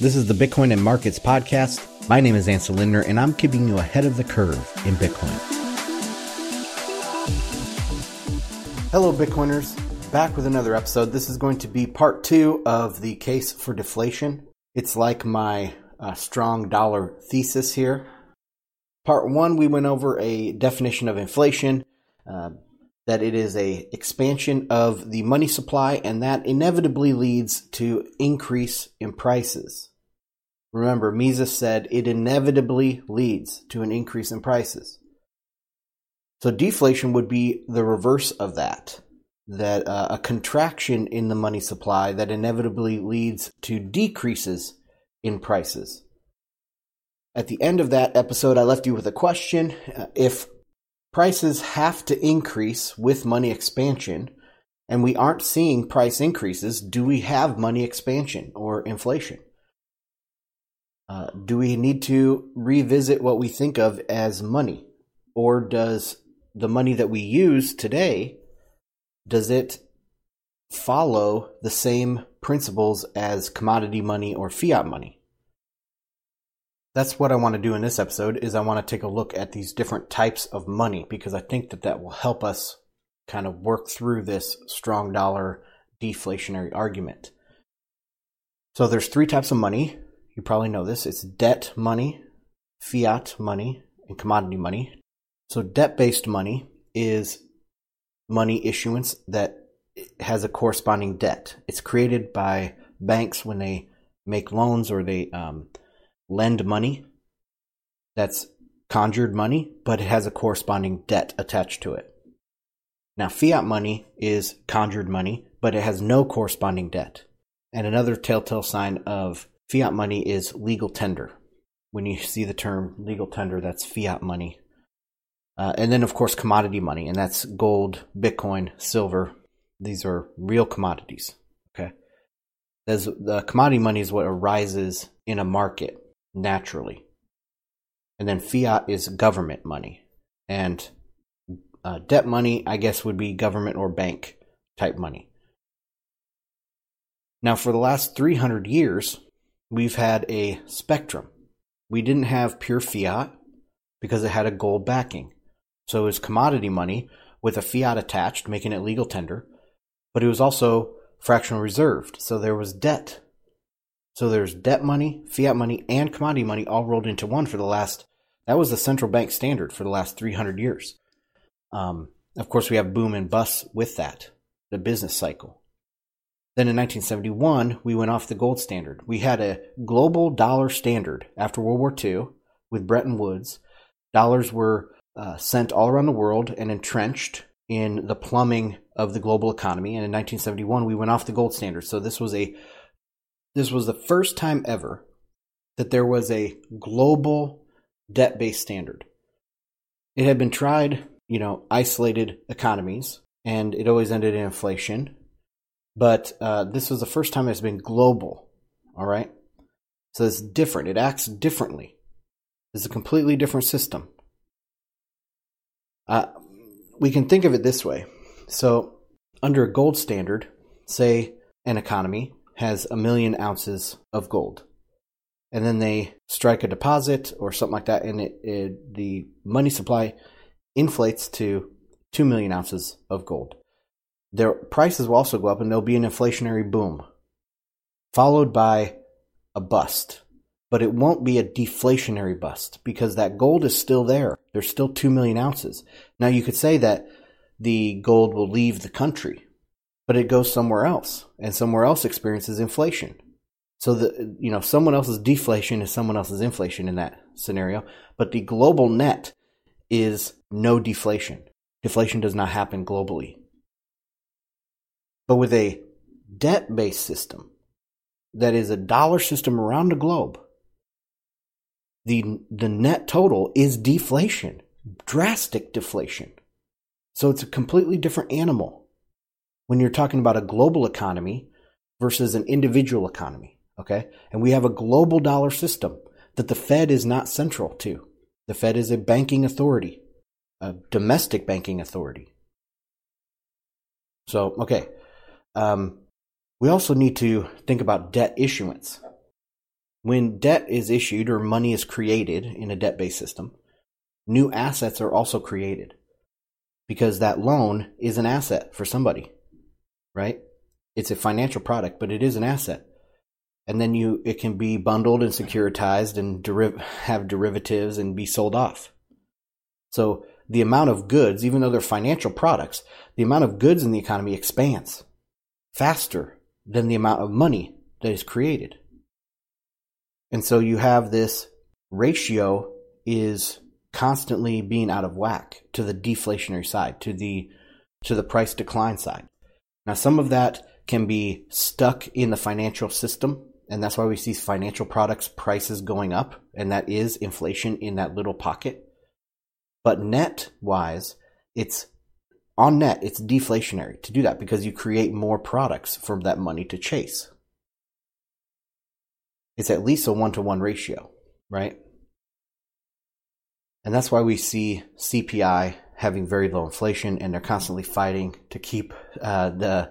This is the Bitcoin and Markets Podcast. My name is Ansel Lindner, and I'm keeping you ahead of the curve in Bitcoin. Hello, Bitcoiners. Back with another episode. This is going to be part two of the case for deflation. It's like my uh, strong dollar thesis here. Part one, we went over a definition of inflation. Uh, that it is a expansion of the money supply and that inevitably leads to increase in prices. Remember, Mises said it inevitably leads to an increase in prices. So deflation would be the reverse of that. That uh, a contraction in the money supply that inevitably leads to decreases in prices. At the end of that episode, I left you with a question. Uh, if prices have to increase with money expansion, and we aren't seeing price increases, do we have money expansion or inflation? Uh, do we need to revisit what we think of as money? Or does the money that we use today, does it follow the same principles as commodity money or fiat money? That's what I want to do in this episode is I want to take a look at these different types of money because I think that that will help us kind of work through this strong dollar deflationary argument. So there's three types of money. You probably know this. It's debt money, fiat money, and commodity money. So debt-based money is money issuance that has a corresponding debt. It's created by banks when they make loans or they um, lend money that's conjured money, but it has a corresponding debt attached to it. Now, fiat money is conjured money, but it has no corresponding debt. And another telltale sign of fiat money is legal tender. When you see the term legal tender, that's fiat money. Uh, and then, of course, commodity money, and that's gold, Bitcoin, silver. These are real commodities. Okay. There's, the commodity money is what arises in a market naturally. And then fiat is government money. And uh, debt money, I guess, would be government or bank type money. Now, for the last 300 years, we've had a spectrum. We didn't have pure fiat because it had a gold backing. So it was commodity money with a fiat attached, making it legal tender, but it was also fractional reserved. So there was debt so there's debt money, fiat money, and commodity money all rolled into one for the last. That was the central bank standard for the last 300 years. Um, of course, we have boom and bust with that, the business cycle. Then in 1971, we went off the gold standard. We had a global dollar standard after World War II with Bretton Woods. Dollars were uh, sent all around the world and entrenched in the plumbing of the global economy. And in 1971, we went off the gold standard. So this was a this was the first time ever that there was a global debt based standard. It had been tried, you know, isolated economies, and it always ended in inflation. But uh, this was the first time it's been global. All right. So it's different. It acts differently. It's a completely different system. Uh, we can think of it this way. So, under a gold standard, say an economy has a million ounces of gold. And then they strike a deposit or something like that, and it, it, the money supply inflates to 2 million ounces of gold. Their prices will also go up, and there'll be an inflationary boom, followed by a bust. But it won't be a deflationary bust because that gold is still there. There's still 2 million ounces. Now, you could say that the gold will leave the country but it goes somewhere else and somewhere else experiences inflation. So the you know someone else's deflation is someone else's inflation in that scenario, but the global net is no deflation. Deflation does not happen globally. But with a debt-based system that is a dollar system around the globe, the the net total is deflation, drastic deflation. So it's a completely different animal when you're talking about a global economy versus an individual economy. Okay. And we have a global dollar system that the Fed is not central to. The Fed is a banking authority, a domestic banking authority. So, okay. Um, we also need to think about debt issuance. When debt is issued or money is created in a debt based system, new assets are also created because that loan is an asset for somebody, right? It's a financial product, but it is an asset. And then you, it can be bundled and securitized and deriv- have derivatives and be sold off. So the amount of goods, even though they're financial products, the amount of goods in the economy expands faster than the amount of money that is created. And so you have this ratio is constantly being out of whack to the deflationary side, to the to the price decline side. Now some of that can be stuck in the financial system and that's why we see financial products prices going up and that is inflation in that little pocket. But net wise, it's on net, it's deflationary to do that because you create more products for that money to chase. It's at least a one to one ratio, right? And that's why we see CPI having very low inflation and they're constantly fighting to keep uh, the,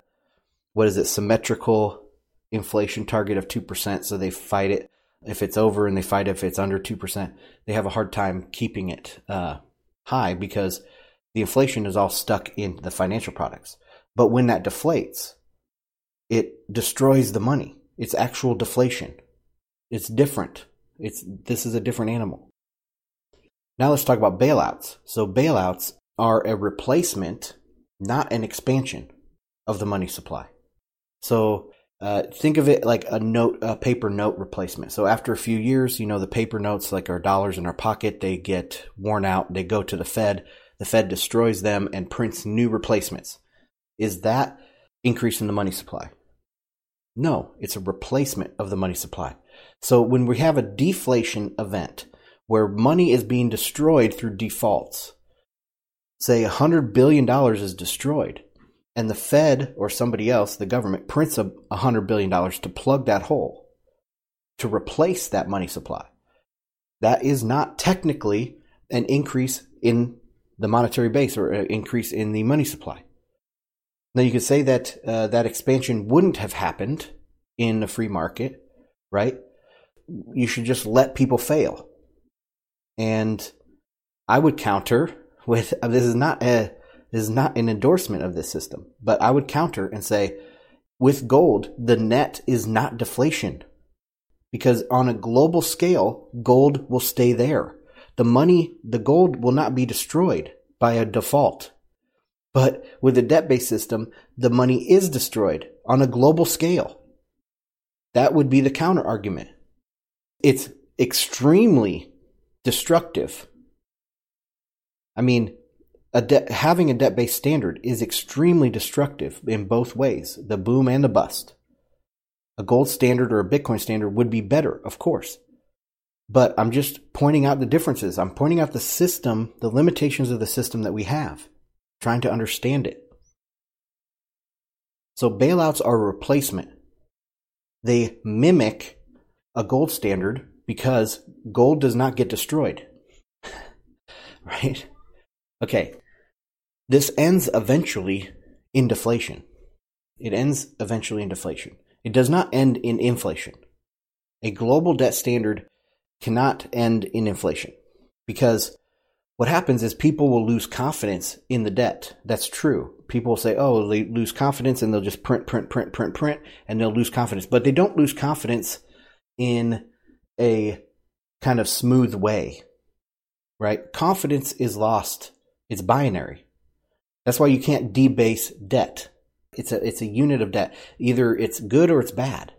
what is it, symmetrical inflation target of 2%. So they fight it if it's over and they fight if it's under 2%. They have a hard time keeping it uh, high because the inflation is all stuck in the financial products. But when that deflates, it destroys the money. It's actual deflation. It's different. It's this is a different animal. Now let's talk about bailouts. So bailouts are a replacement, not an expansion of the money supply. So uh, think of it like a note, a paper note replacement. So after a few years, you know, the paper notes, like our dollars in our pocket, they get worn out. They go to the Fed. The Fed destroys them and prints new replacements. Is that increase in the money supply? No, it's a replacement of the money supply. So when we have a deflation event where money is being destroyed through defaults, say $100 billion is destroyed, and the Fed or somebody else, the government, prints a hundred billion dollars to plug that hole, to replace that money supply. That is not technically an increase in the monetary base or an increase in the money supply. Now you could say that uh, that expansion wouldn't have happened in a free market, right? You should just let people fail. And I would counter with this is not a is not an endorsement of this system, but I would counter and say with gold, the net is not deflation because on a global scale, gold will stay there. The money, the gold will not be destroyed by a default. But with a debt based system, the money is destroyed on a global scale. That would be the counter argument. It's extremely destructive. I mean, a de- having a debt based standard is extremely destructive in both ways the boom and the bust. A gold standard or a Bitcoin standard would be better, of course. But I'm just pointing out the differences. I'm pointing out the system, the limitations of the system that we have, trying to understand it. So bailouts are a replacement. They mimic a gold standard because gold does not get destroyed. right? Okay. This ends eventually in deflation. It ends eventually in deflation. It does not end in inflation. A global debt standard cannot end in inflation because what happens is people will lose confidence in the debt. That's true. People will say, oh, they lose confidence and they'll just print, print, print, print, print, and they'll lose confidence. But they don't lose confidence in a kind of smooth way, right? Confidence is lost it's binary. That's why you can't debase debt. It's a, it's a unit of debt. Either it's good or it's bad.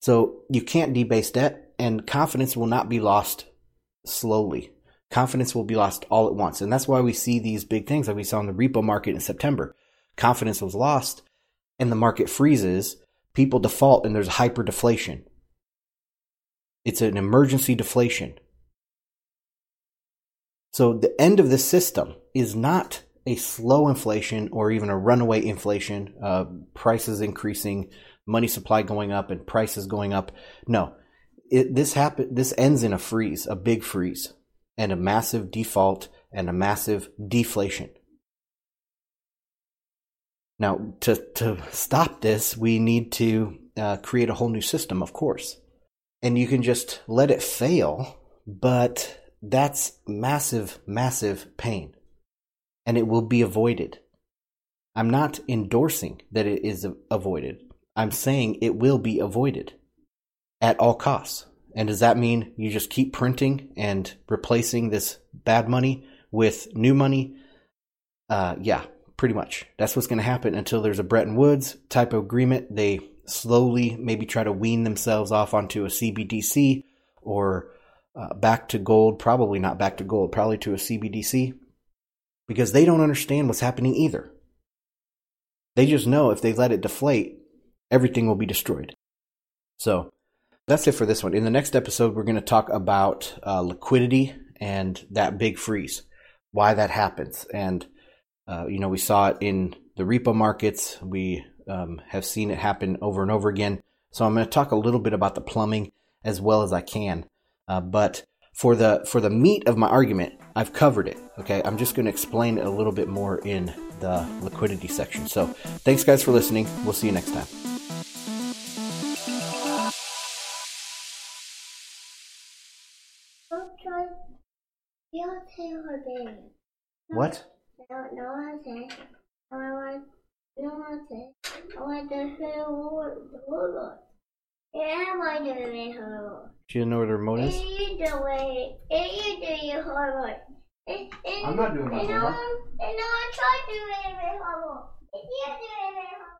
So you can't debase debt and confidence will not be lost slowly. Confidence will be lost all at once. And that's why we see these big things like we saw in the repo market in September. Confidence was lost and the market freezes. People default and there's hyperdeflation. It's an emergency deflation. So the end of this system is not a slow inflation or even a runaway inflation, uh, prices increasing, money supply going up, and prices going up. No, it, this happen. This ends in a freeze, a big freeze, and a massive default and a massive deflation. Now, to to stop this, we need to uh, create a whole new system, of course. And you can just let it fail, but that's massive, massive pain. And it will be avoided. I'm not endorsing that it is avoided. I'm saying it will be avoided at all costs. And does that mean you just keep printing and replacing this bad money with new money? Uh, yeah, pretty much. That's what's going to happen until there's a Bretton Woods type of agreement. They slowly maybe try to wean themselves off onto a CBDC or uh, back to gold. Probably not back to gold, probably to a CBDC because they don't understand what's happening either. They just know if they let it deflate, everything will be destroyed. So that's it for this one. In the next episode, we're going to talk about uh, liquidity and that big freeze, why that happens. And, uh, you know, we saw it in the repo markets. We um, have seen it happen over and over again. So I'm going to talk a little bit about the plumbing as well as I can. Uh, but for the for the meat of my argument, I've covered it. Okay, I'm just going to explain it a little bit more in the liquidity section. So thanks guys for listening. We'll see you next time. What? No, no one said. No one, no one said. I want to hear the remote. Yeah, I want to hear the remote. She doesn't know where the remote is? You do it. You do your homework. I'm not doing my and homework. I'm, and I'm trying to do it homework. If you do it homework.